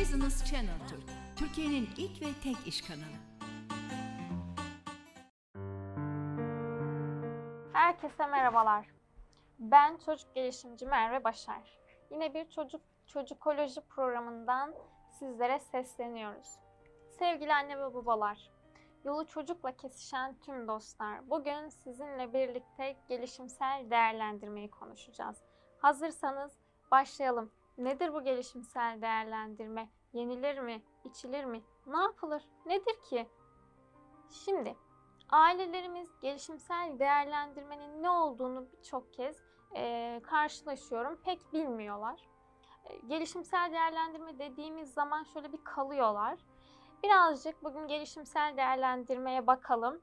Business Channel Türk, Türkiye'nin ilk ve tek iş kanalı. Herkese merhabalar. Ben çocuk gelişimci Merve Başar. Yine bir çocuk çocukoloji programından sizlere sesleniyoruz. Sevgili anne ve babalar, yolu çocukla kesişen tüm dostlar, bugün sizinle birlikte gelişimsel değerlendirmeyi konuşacağız. Hazırsanız başlayalım. Nedir bu gelişimsel değerlendirme? Yenilir mi? İçilir mi? Ne yapılır? Nedir ki? Şimdi ailelerimiz gelişimsel değerlendirmenin ne olduğunu birçok kez e, karşılaşıyorum. Pek bilmiyorlar. E, gelişimsel değerlendirme dediğimiz zaman şöyle bir kalıyorlar. Birazcık bugün gelişimsel değerlendirmeye bakalım.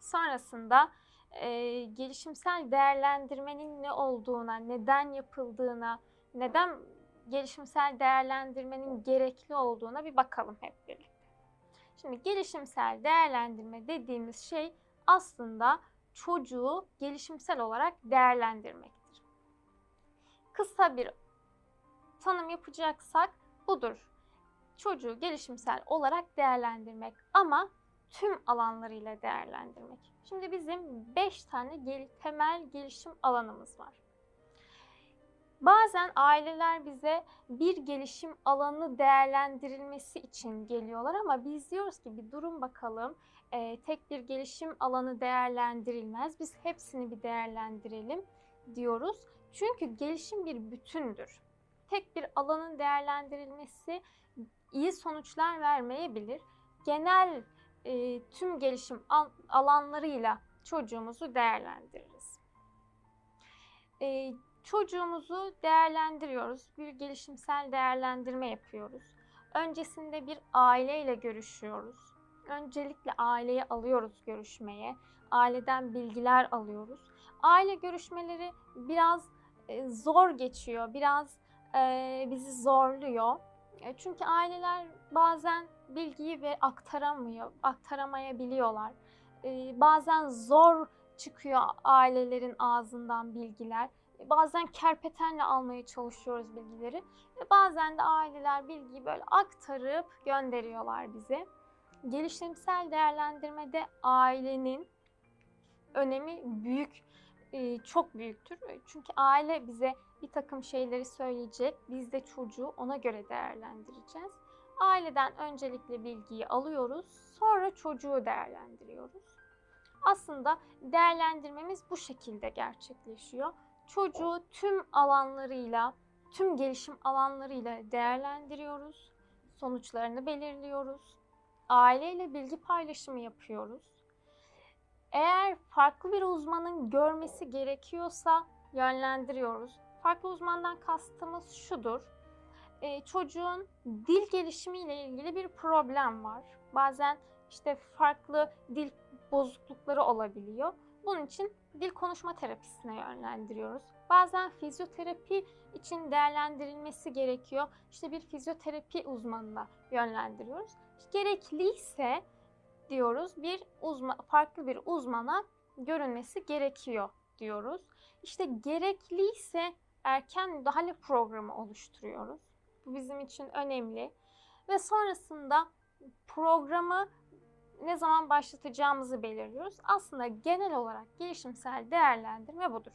Sonrasında e, gelişimsel değerlendirmenin ne olduğuna, neden yapıldığına, neden gelişimsel değerlendirmenin gerekli olduğuna bir bakalım hep birlikte. Şimdi gelişimsel değerlendirme dediğimiz şey aslında çocuğu gelişimsel olarak değerlendirmektir. Kısa bir tanım yapacaksak budur. Çocuğu gelişimsel olarak değerlendirmek ama tüm alanlarıyla değerlendirmek. Şimdi bizim 5 tane gel temel gelişim alanımız var. Bazen aileler bize bir gelişim alanı değerlendirilmesi için geliyorlar ama biz diyoruz ki bir durun bakalım e, tek bir gelişim alanı değerlendirilmez. Biz hepsini bir değerlendirelim diyoruz. Çünkü gelişim bir bütündür. Tek bir alanın değerlendirilmesi iyi sonuçlar vermeyebilir. Genel e, tüm gelişim alanlarıyla çocuğumuzu değerlendiririz. E, çocuğumuzu değerlendiriyoruz. Bir gelişimsel değerlendirme yapıyoruz. Öncesinde bir aileyle görüşüyoruz. Öncelikle aileyi alıyoruz görüşmeye. Aileden bilgiler alıyoruz. Aile görüşmeleri biraz e, zor geçiyor, biraz e, bizi zorluyor. E, çünkü aileler bazen bilgiyi ve aktaramıyor, aktaramayabiliyorlar. Bazen zor çıkıyor ailelerin ağzından bilgiler bazen kerpetenle almaya çalışıyoruz bilgileri ve bazen de aileler bilgiyi böyle aktarıp gönderiyorlar bize. Gelişimsel değerlendirmede ailenin önemi büyük, e, çok büyüktür. Çünkü aile bize bir takım şeyleri söyleyecek, biz de çocuğu ona göre değerlendireceğiz. Aileden öncelikle bilgiyi alıyoruz, sonra çocuğu değerlendiriyoruz. Aslında değerlendirmemiz bu şekilde gerçekleşiyor çocuğu tüm alanlarıyla, tüm gelişim alanlarıyla değerlendiriyoruz. Sonuçlarını belirliyoruz. Aileyle bilgi paylaşımı yapıyoruz. Eğer farklı bir uzmanın görmesi gerekiyorsa yönlendiriyoruz. Farklı uzmandan kastımız şudur. Ee, çocuğun dil gelişimiyle ilgili bir problem var. Bazen işte farklı dil bozuklukları olabiliyor. Bunun için dil konuşma terapisine yönlendiriyoruz. Bazen fizyoterapi için değerlendirilmesi gerekiyor. İşte bir fizyoterapi uzmanına yönlendiriyoruz. Gerekliyse diyoruz bir uzman, farklı bir uzmana görünmesi gerekiyor diyoruz. İşte gerekliyse erken müdahale programı oluşturuyoruz. Bu bizim için önemli. Ve sonrasında programı ne zaman başlatacağımızı belirliyoruz. Aslında genel olarak gelişimsel değerlendirme budur.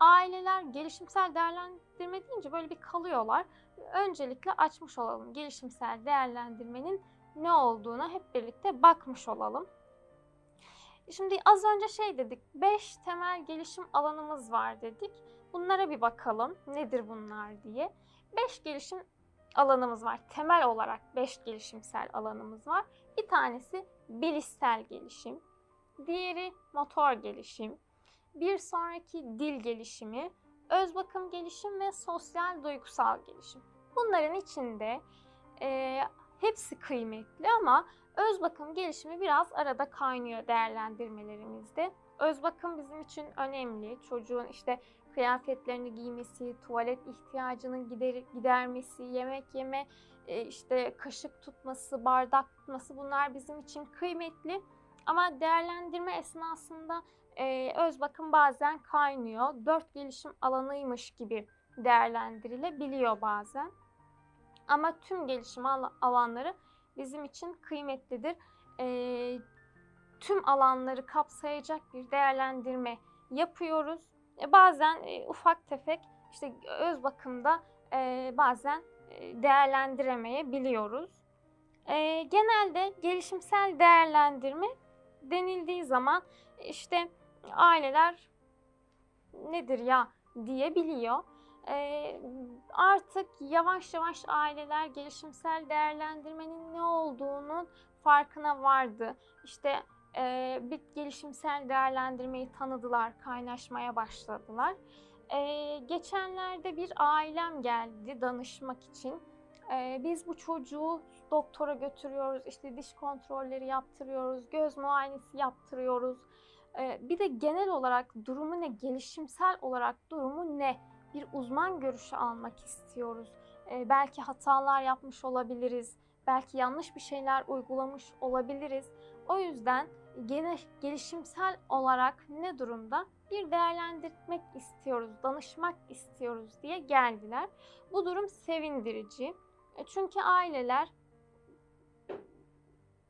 Aileler gelişimsel değerlendirme deyince böyle bir kalıyorlar. Öncelikle açmış olalım gelişimsel değerlendirmenin ne olduğuna hep birlikte bakmış olalım. Şimdi az önce şey dedik, 5 temel gelişim alanımız var dedik. Bunlara bir bakalım nedir bunlar diye. 5 gelişim alanımız var. Temel olarak 5 gelişimsel alanımız var. Bir tanesi bilişsel gelişim, diğeri motor gelişim, bir sonraki dil gelişimi, öz bakım gelişim ve sosyal duygusal gelişim. Bunların içinde e, hepsi kıymetli ama öz bakım gelişimi biraz arada kaynıyor değerlendirmelerimizde. Öz bakım bizim için önemli. Çocuğun işte kıyafetlerini giymesi, tuvalet ihtiyacının gider, gidermesi, yemek yeme, işte kaşık tutması, bardak tutması bunlar bizim için kıymetli. Ama değerlendirme esnasında e, öz bakım bazen kaynıyor. Dört gelişim alanıymış gibi değerlendirilebiliyor bazen. Ama tüm gelişim al- alanları bizim için kıymetlidir. Ee, tüm alanları kapsayacak bir değerlendirme yapıyoruz. E, bazen e, ufak tefek işte öz bakımda e, bazen e, değerlendiremeyebiliyoruz. E, genelde gelişimsel değerlendirme denildiği zaman işte aileler nedir ya diyebiliyor. E, artık yavaş yavaş aileler gelişimsel değerlendirmenin ne olduğunun farkına vardı. İşte e, bir gelişimsel değerlendirmeyi tanıdılar, kaynaşmaya başladılar. E, geçenlerde bir ailem geldi danışmak için. E, biz bu çocuğu doktora götürüyoruz, işte diş kontrolleri yaptırıyoruz, göz muayenesi yaptırıyoruz. E, bir de genel olarak durumu ne, gelişimsel olarak durumu ne? Bir uzman görüşü almak istiyoruz. E, belki hatalar yapmış olabiliriz, belki yanlış bir şeyler uygulamış olabiliriz. O yüzden gene gelişimsel olarak ne durumda bir değerlendirmek istiyoruz, danışmak istiyoruz diye geldiler. Bu durum sevindirici. E, Çünkü aileler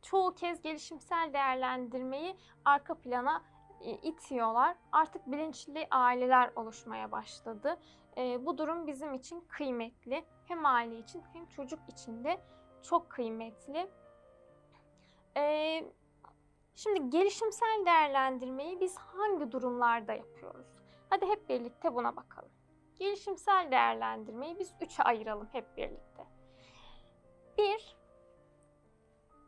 çoğu kez gelişimsel değerlendirmeyi arka plana e, itiyorlar. Artık bilinçli aileler oluşmaya başladı. E, Bu durum bizim için kıymetli. Hem aile için hem çocuk için de çok kıymetli. Ee, Şimdi gelişimsel değerlendirmeyi biz hangi durumlarda yapıyoruz? Hadi hep birlikte buna bakalım. Gelişimsel değerlendirmeyi biz üçe ayıralım hep birlikte. Bir,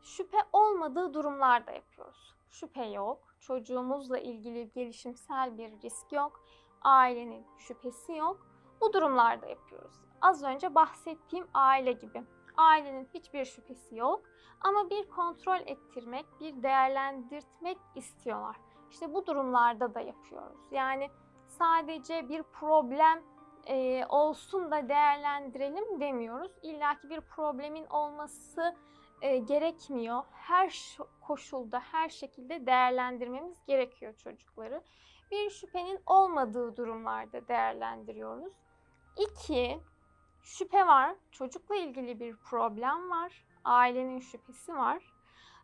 şüphe olmadığı durumlarda yapıyoruz. Şüphe yok, çocuğumuzla ilgili gelişimsel bir risk yok, ailenin şüphesi yok. Bu durumlarda yapıyoruz. Az önce bahsettiğim aile gibi. Ailenin hiçbir şüphesi yok ama bir kontrol ettirmek, bir değerlendirtmek istiyorlar. İşte bu durumlarda da yapıyoruz. Yani sadece bir problem e, olsun da değerlendirelim demiyoruz. İlla ki bir problemin olması e, gerekmiyor. Her koşulda, her şekilde değerlendirmemiz gerekiyor çocukları. Bir şüphenin olmadığı durumlarda değerlendiriyoruz. İki, şüphe var, çocukla ilgili bir problem var ailenin şüphesi var.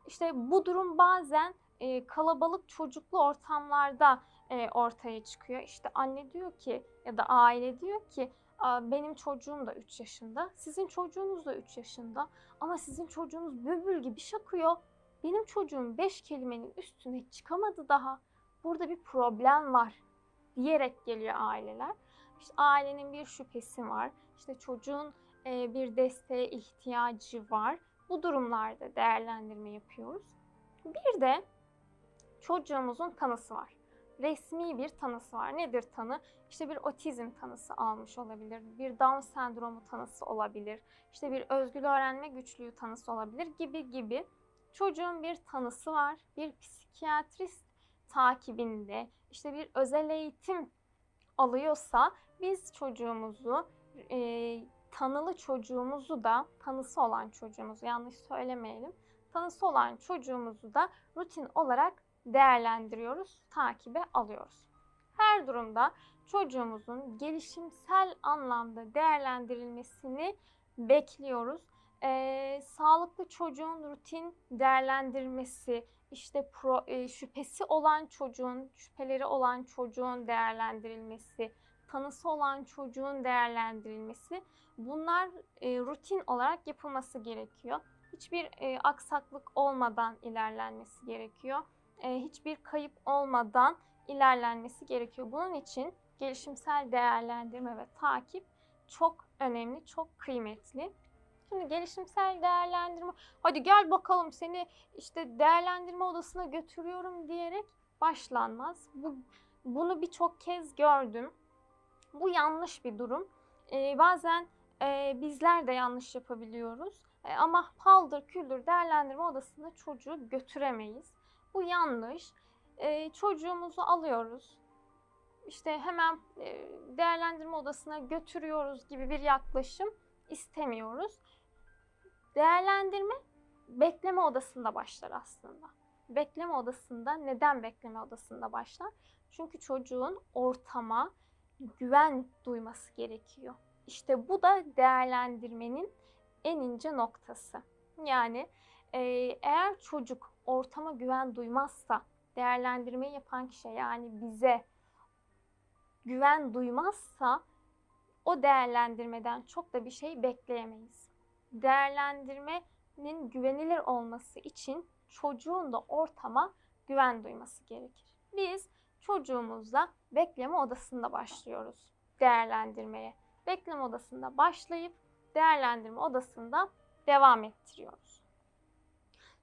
İşte bu durum bazen e, kalabalık çocuklu ortamlarda e, ortaya çıkıyor. İşte anne diyor ki ya da aile diyor ki benim çocuğum da 3 yaşında, sizin çocuğunuz da 3 yaşında ama sizin çocuğunuz bülbül gibi şakıyor. Benim çocuğum 5 kelimenin üstüne çıkamadı daha. Burada bir problem var diyerek geliyor aileler. İşte ailenin bir şüphesi var. İşte çocuğun e, bir desteğe ihtiyacı var. Bu durumlarda değerlendirme yapıyoruz. Bir de çocuğumuzun tanısı var. Resmi bir tanısı var. Nedir tanı? İşte bir otizm tanısı almış olabilir, bir Down sendromu tanısı olabilir, işte bir özgül öğrenme güçlüğü tanısı olabilir gibi gibi. Çocuğun bir tanısı var, bir psikiyatrist takibinde, işte bir özel eğitim alıyorsa biz çocuğumuzu e, tanılı çocuğumuzu da tanısı olan çocuğumuzu yanlış söylemeyelim. Tanısı olan çocuğumuzu da rutin olarak değerlendiriyoruz, takibe alıyoruz. Her durumda çocuğumuzun gelişimsel anlamda değerlendirilmesini bekliyoruz. Ee, sağlıklı çocuğun rutin değerlendirmesi, işte pro, e, şüphesi olan çocuğun, şüpheleri olan çocuğun değerlendirilmesi, tanısı olan çocuğun değerlendirilmesi bunlar e, rutin olarak yapılması gerekiyor. Hiçbir e, aksaklık olmadan ilerlenmesi gerekiyor. E, hiçbir kayıp olmadan ilerlenmesi gerekiyor. Bunun için gelişimsel değerlendirme ve takip çok önemli, çok kıymetli. Şimdi gelişimsel değerlendirme, hadi gel bakalım seni işte değerlendirme odasına götürüyorum diyerek başlanmaz. Bu, bunu birçok kez gördüm. Bu yanlış bir durum. Ee, bazen e, bizler de yanlış yapabiliyoruz. E, ama paldır küldür değerlendirme odasına çocuğu götüremeyiz. Bu yanlış. E, çocuğumuzu alıyoruz. İşte hemen e, değerlendirme odasına götürüyoruz gibi bir yaklaşım istemiyoruz. Değerlendirme bekleme odasında başlar aslında. Bekleme odasında neden bekleme odasında başlar? Çünkü çocuğun ortama güven duyması gerekiyor. İşte bu da değerlendirmenin en ince noktası. Yani e, eğer çocuk ortama güven duymazsa değerlendirmeyi yapan kişi yani bize güven duymazsa o değerlendirmeden çok da bir şey bekleyemeyiz. Değerlendirmenin güvenilir olması için çocuğun da ortama güven duyması gerekir. Biz çocuğumuzla bekleme odasında başlıyoruz değerlendirmeye. Bekleme odasında başlayıp değerlendirme odasında devam ettiriyoruz.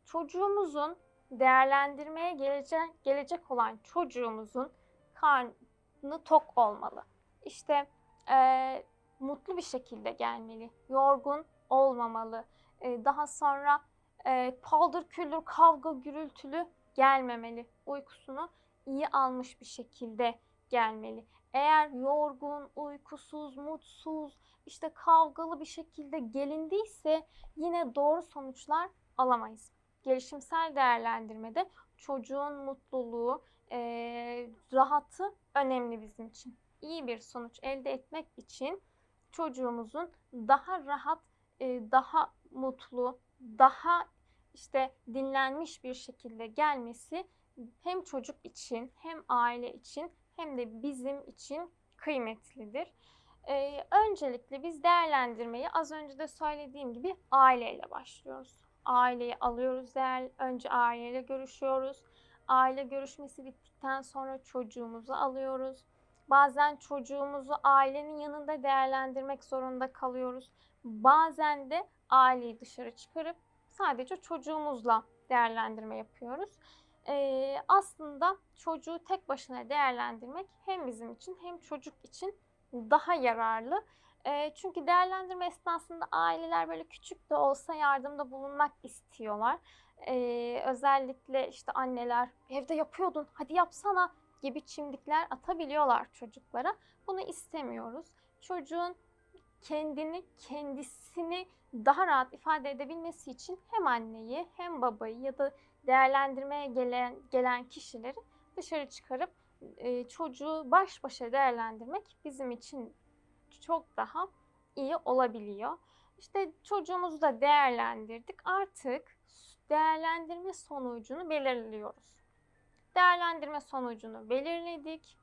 Çocuğumuzun değerlendirmeye gelecek, gelecek olan çocuğumuzun karnı tok olmalı. İşte e, mutlu bir şekilde gelmeli, yorgun olmamalı. E, daha sonra e, paldır küldür kavga gürültülü gelmemeli. Uykusunu iyi almış bir şekilde gelmeli. Eğer yorgun, uykusuz, mutsuz, işte kavgalı bir şekilde gelindiyse yine doğru sonuçlar alamayız. Gelişimsel değerlendirmede çocuğun mutluluğu, e, rahatı önemli bizim için. İyi bir sonuç elde etmek için çocuğumuzun daha rahat, e, daha mutlu, daha işte dinlenmiş bir şekilde gelmesi hem çocuk için hem aile için hem de bizim için kıymetlidir. Ee, öncelikle biz değerlendirmeyi az önce de söylediğim gibi aileyle başlıyoruz. Aileyi alıyoruz, değer, önce aileyle görüşüyoruz. Aile görüşmesi bittikten sonra çocuğumuzu alıyoruz. Bazen çocuğumuzu ailenin yanında değerlendirmek zorunda kalıyoruz. Bazen de aileyi dışarı çıkarıp sadece çocuğumuzla değerlendirme yapıyoruz. Ee, aslında çocuğu tek başına değerlendirmek hem bizim için hem çocuk için daha yararlı. E, çünkü değerlendirme esnasında aileler böyle küçük de olsa yardımda bulunmak istiyorlar. E, özellikle işte anneler evde yapıyordun hadi yapsana gibi çimdikler atabiliyorlar çocuklara. Bunu istemiyoruz. Çocuğun kendini, kendisini daha rahat ifade edebilmesi için hem anneyi hem babayı ya da değerlendirmeye gelen gelen kişileri dışarı çıkarıp e, çocuğu baş başa değerlendirmek bizim için çok daha iyi olabiliyor. İşte çocuğumuzu da değerlendirdik. Artık değerlendirme sonucunu belirliyoruz. Değerlendirme sonucunu belirledik.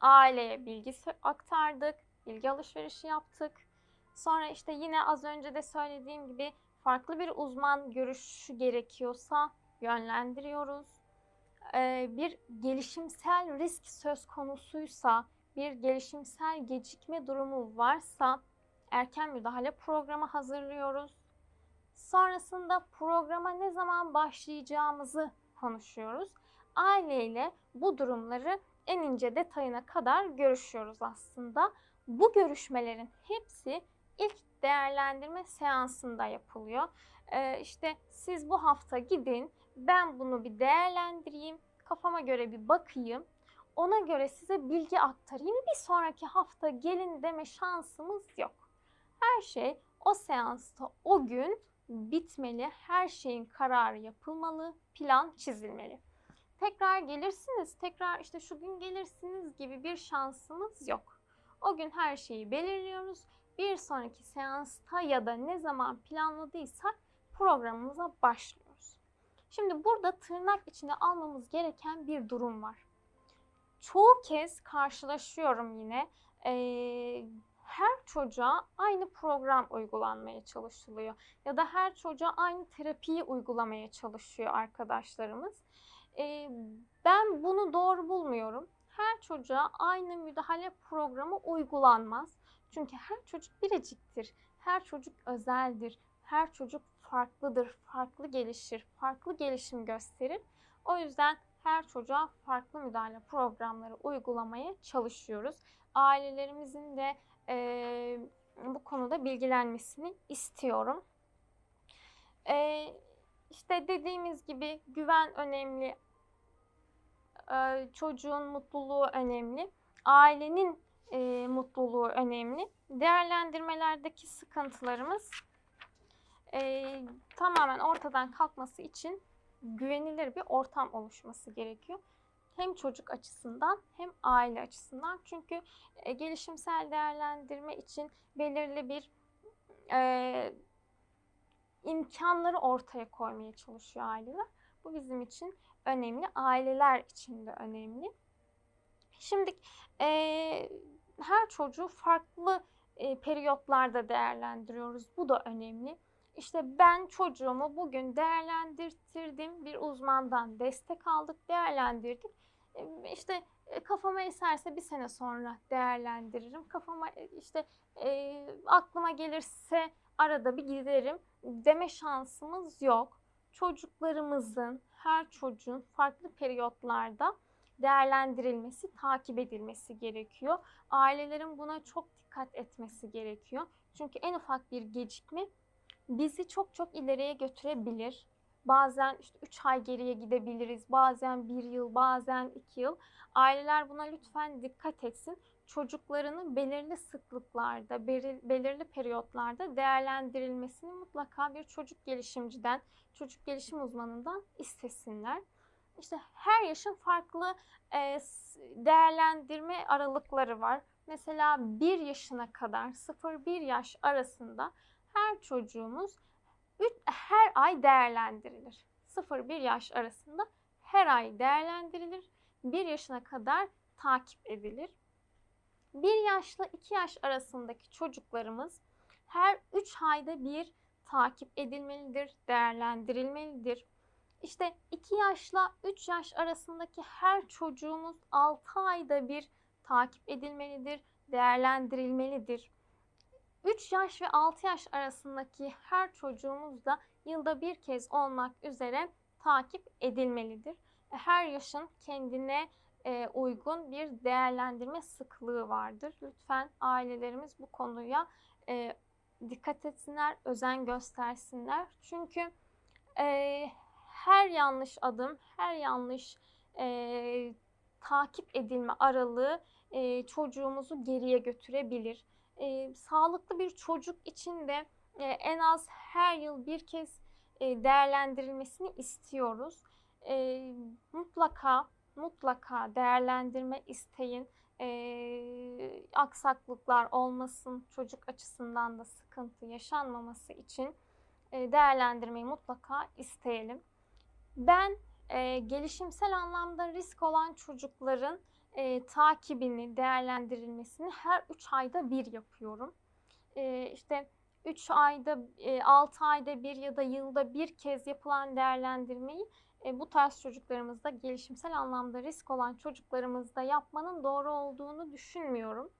Aileye bilgi aktardık, bilgi alışverişi yaptık. Sonra işte yine az önce de söylediğim gibi farklı bir uzman görüşü gerekiyorsa yönlendiriyoruz. Ee, bir gelişimsel risk söz konusuysa, bir gelişimsel gecikme durumu varsa erken müdahale programı hazırlıyoruz. Sonrasında programa ne zaman başlayacağımızı konuşuyoruz. Aileyle bu durumları en ince detayına kadar görüşüyoruz aslında. Bu görüşmelerin hepsi ilk değerlendirme seansında yapılıyor. Ee, işte siz bu hafta gidin, ben bunu bir değerlendireyim, kafama göre bir bakayım. Ona göre size bilgi aktarayım. Bir sonraki hafta gelin deme şansımız yok. Her şey o seansta o gün bitmeli. Her şeyin kararı yapılmalı, plan çizilmeli. Tekrar gelirsiniz, tekrar işte şu gün gelirsiniz gibi bir şansımız yok. O gün her şeyi belirliyoruz. Bir sonraki seansta ya da ne zaman planladıysak programımıza başlıyoruz. Şimdi burada tırnak içine almamız gereken bir durum var. Çoğu kez karşılaşıyorum yine. Ee, her çocuğa aynı program uygulanmaya çalışılıyor. Ya da her çocuğa aynı terapiyi uygulamaya çalışıyor arkadaşlarımız. Ee, ben bunu doğru bulmuyorum. Her çocuğa aynı müdahale programı uygulanmaz. Çünkü her çocuk biriciktir. Her çocuk özeldir. Her çocuk farklıdır, farklı gelişir, farklı gelişim gösterir. O yüzden her çocuğa farklı müdahale programları uygulamaya çalışıyoruz. Ailelerimizin de e, bu konuda bilgilenmesini istiyorum. E, işte dediğimiz gibi güven önemli, e, çocuğun mutluluğu önemli, ailenin e, mutluluğu önemli. Değerlendirmelerdeki sıkıntılarımız e, tamamen ortadan kalkması için güvenilir bir ortam oluşması gerekiyor. Hem çocuk açısından hem aile açısından. Çünkü e, gelişimsel değerlendirme için belirli bir e, imkanları ortaya koymaya çalışıyor aileler. Bu bizim için önemli, aileler için de önemli. Şimdi e, her çocuğu farklı e, periyotlarda değerlendiriyoruz. Bu da önemli. İşte ben çocuğumu bugün değerlendirdim, bir uzmandan destek aldık, değerlendirdik. E, işte e, kafama eserse bir sene sonra değerlendiririm. Kafama e, işte e, aklıma gelirse arada bir giderim deme şansımız yok. Çocuklarımızın, her çocuğun farklı periyotlarda değerlendirilmesi, takip edilmesi gerekiyor. Ailelerin buna çok dikkat etmesi gerekiyor. Çünkü en ufak bir gecikme bizi çok çok ileriye götürebilir. Bazen işte 3 ay geriye gidebiliriz, bazen 1 yıl, bazen 2 yıl. Aileler buna lütfen dikkat etsin. Çocuklarını belirli sıklıklarda, belirli periyotlarda değerlendirilmesini mutlaka bir çocuk gelişimciden, çocuk gelişim uzmanından istesinler. İşte her yaşın farklı e, değerlendirme aralıkları var. Mesela 1 yaşına kadar 0-1 yaş arasında her çocuğumuz her ay değerlendirilir. 0-1 yaş arasında her ay değerlendirilir. 1 yaşına kadar takip edilir. 1 yaşla 2 yaş arasındaki çocuklarımız her 3 ayda bir takip edilmelidir, değerlendirilmelidir. İşte 2 yaşla 3 yaş arasındaki her çocuğumuz 6 ayda bir takip edilmelidir, değerlendirilmelidir. 3 yaş ve 6 yaş arasındaki her çocuğumuz da yılda bir kez olmak üzere takip edilmelidir. Her yaşın kendine e, uygun bir değerlendirme sıklığı vardır. Lütfen ailelerimiz bu konuya e, dikkat etsinler, özen göstersinler. Çünkü e, her yanlış adım, her yanlış e, takip edilme aralığı e, çocuğumuzu geriye götürebilir. E, sağlıklı bir çocuk için de e, en az her yıl bir kez e, değerlendirilmesini istiyoruz. E, mutlaka mutlaka değerlendirme isteyin. E, aksaklıklar olmasın, çocuk açısından da sıkıntı yaşanmaması için e, değerlendirmeyi mutlaka isteyelim. Ben e, gelişimsel anlamda risk olan çocukların e, takibini, değerlendirilmesini her 3 ayda bir yapıyorum. E, işte 3 ayda, e, 6 ayda bir ya da yılda bir kez yapılan değerlendirmeyi e, bu tarz çocuklarımızda gelişimsel anlamda risk olan çocuklarımızda yapmanın doğru olduğunu düşünmüyorum.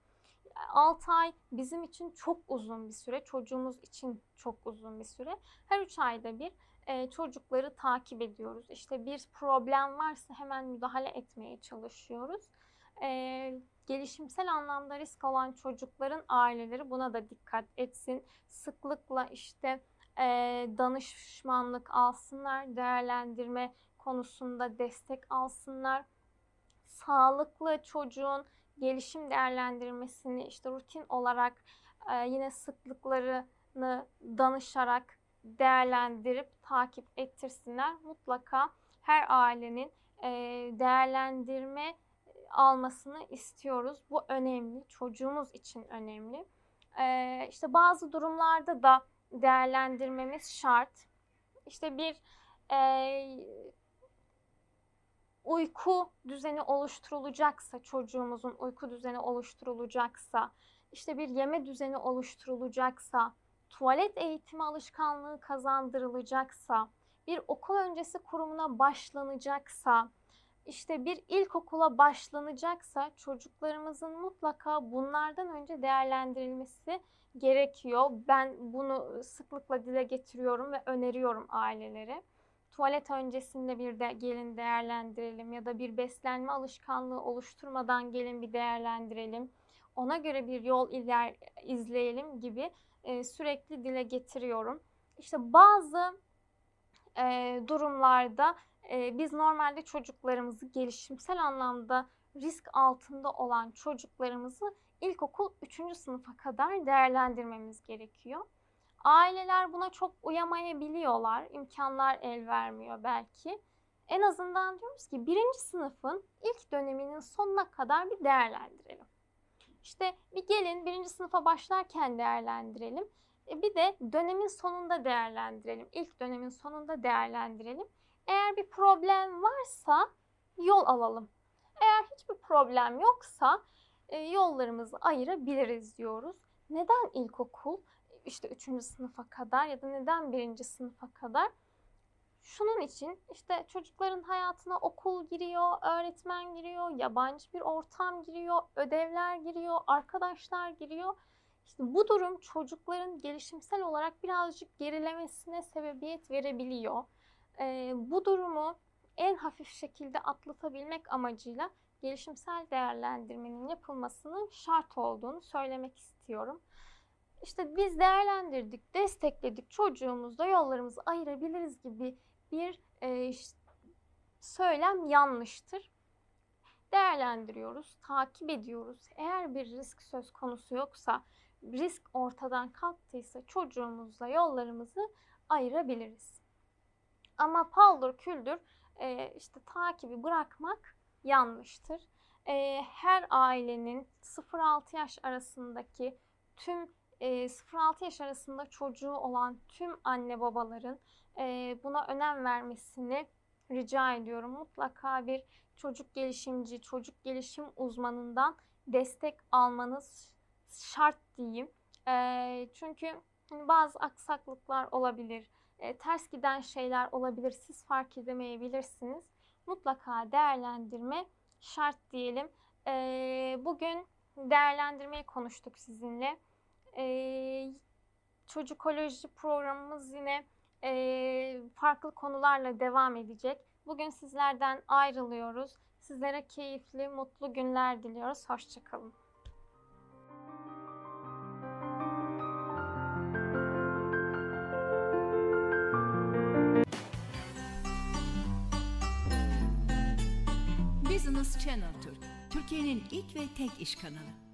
6 ay bizim için çok uzun bir süre, çocuğumuz için çok uzun bir süre. Her 3 ayda bir e, çocukları takip ediyoruz. İşte bir problem varsa hemen müdahale etmeye çalışıyoruz. E, gelişimsel anlamda risk olan çocukların aileleri buna da dikkat etsin. Sıklıkla işte e, danışmanlık alsınlar, değerlendirme konusunda destek alsınlar. Sağlıklı çocuğun gelişim değerlendirmesini işte rutin olarak e, yine sıklıklarını danışarak değerlendirip takip ettirsinler. Mutlaka her ailenin e, değerlendirme almasını istiyoruz. Bu önemli. Çocuğumuz için önemli. E, işte bazı durumlarda da değerlendirmemiz şart. İşte bir e, uyku düzeni oluşturulacaksa, çocuğumuzun uyku düzeni oluşturulacaksa, işte bir yeme düzeni oluşturulacaksa, tuvalet eğitimi alışkanlığı kazandırılacaksa, bir okul öncesi kurumuna başlanacaksa, işte bir ilkokula başlanacaksa çocuklarımızın mutlaka bunlardan önce değerlendirilmesi gerekiyor. Ben bunu sıklıkla dile getiriyorum ve öneriyorum ailelere. Tuvalet öncesinde bir de gelin değerlendirelim ya da bir beslenme alışkanlığı oluşturmadan gelin bir değerlendirelim. Ona göre bir yol iler, izleyelim gibi e, sürekli dile getiriyorum. İşte bazı e, durumlarda e, biz normalde çocuklarımızı gelişimsel anlamda risk altında olan çocuklarımızı ilkokul 3. sınıfa kadar değerlendirmemiz gerekiyor. Aileler buna çok uyamayabiliyorlar. imkanlar el vermiyor belki. En azından diyoruz ki birinci sınıfın ilk döneminin sonuna kadar bir değerlendirelim. İşte bir gelin birinci sınıfa başlarken değerlendirelim. E, Bir de dönemin sonunda değerlendirelim. İlk dönemin sonunda değerlendirelim. Eğer bir problem varsa yol alalım. Eğer hiçbir problem yoksa e, yollarımızı ayırabiliriz diyoruz. Neden ilkokul? İşte 3. sınıfa kadar ya da neden 1. sınıfa kadar? Şunun için işte çocukların hayatına okul giriyor, öğretmen giriyor, yabancı bir ortam giriyor, ödevler giriyor, arkadaşlar giriyor. İşte bu durum çocukların gelişimsel olarak birazcık gerilemesine sebebiyet verebiliyor. Ee, bu durumu en hafif şekilde atlatabilmek amacıyla gelişimsel değerlendirmenin yapılmasının şart olduğunu söylemek istiyorum. İşte biz değerlendirdik, destekledik, çocuğumuzla yollarımızı ayırabiliriz gibi bir e, söylem yanlıştır. Değerlendiriyoruz, takip ediyoruz. Eğer bir risk söz konusu yoksa, risk ortadan kalktıysa çocuğumuzla yollarımızı ayırabiliriz. Ama paldır küldür e, işte takibi bırakmak yanlıştır. E, her ailenin 0-6 yaş arasındaki tüm e, 0-6 yaş arasında çocuğu olan tüm anne babaların e, buna önem vermesini rica ediyorum. Mutlaka bir çocuk gelişimci, çocuk gelişim uzmanından destek almanız şart diyeyim. E, çünkü hani bazı aksaklıklar olabilir, e, ters giden şeyler olabilir, siz fark edemeyebilirsiniz. Mutlaka değerlendirme şart diyelim. E, bugün değerlendirmeyi konuştuk sizinle. E, çocukoloji programımız yine e, farklı konularla devam edecek. Bugün sizlerden ayrılıyoruz. Sizlere keyifli, mutlu günler diliyoruz. Hoşçakalın. Channel Türk, Türkiye'nin ilk ve tek iş kanalı.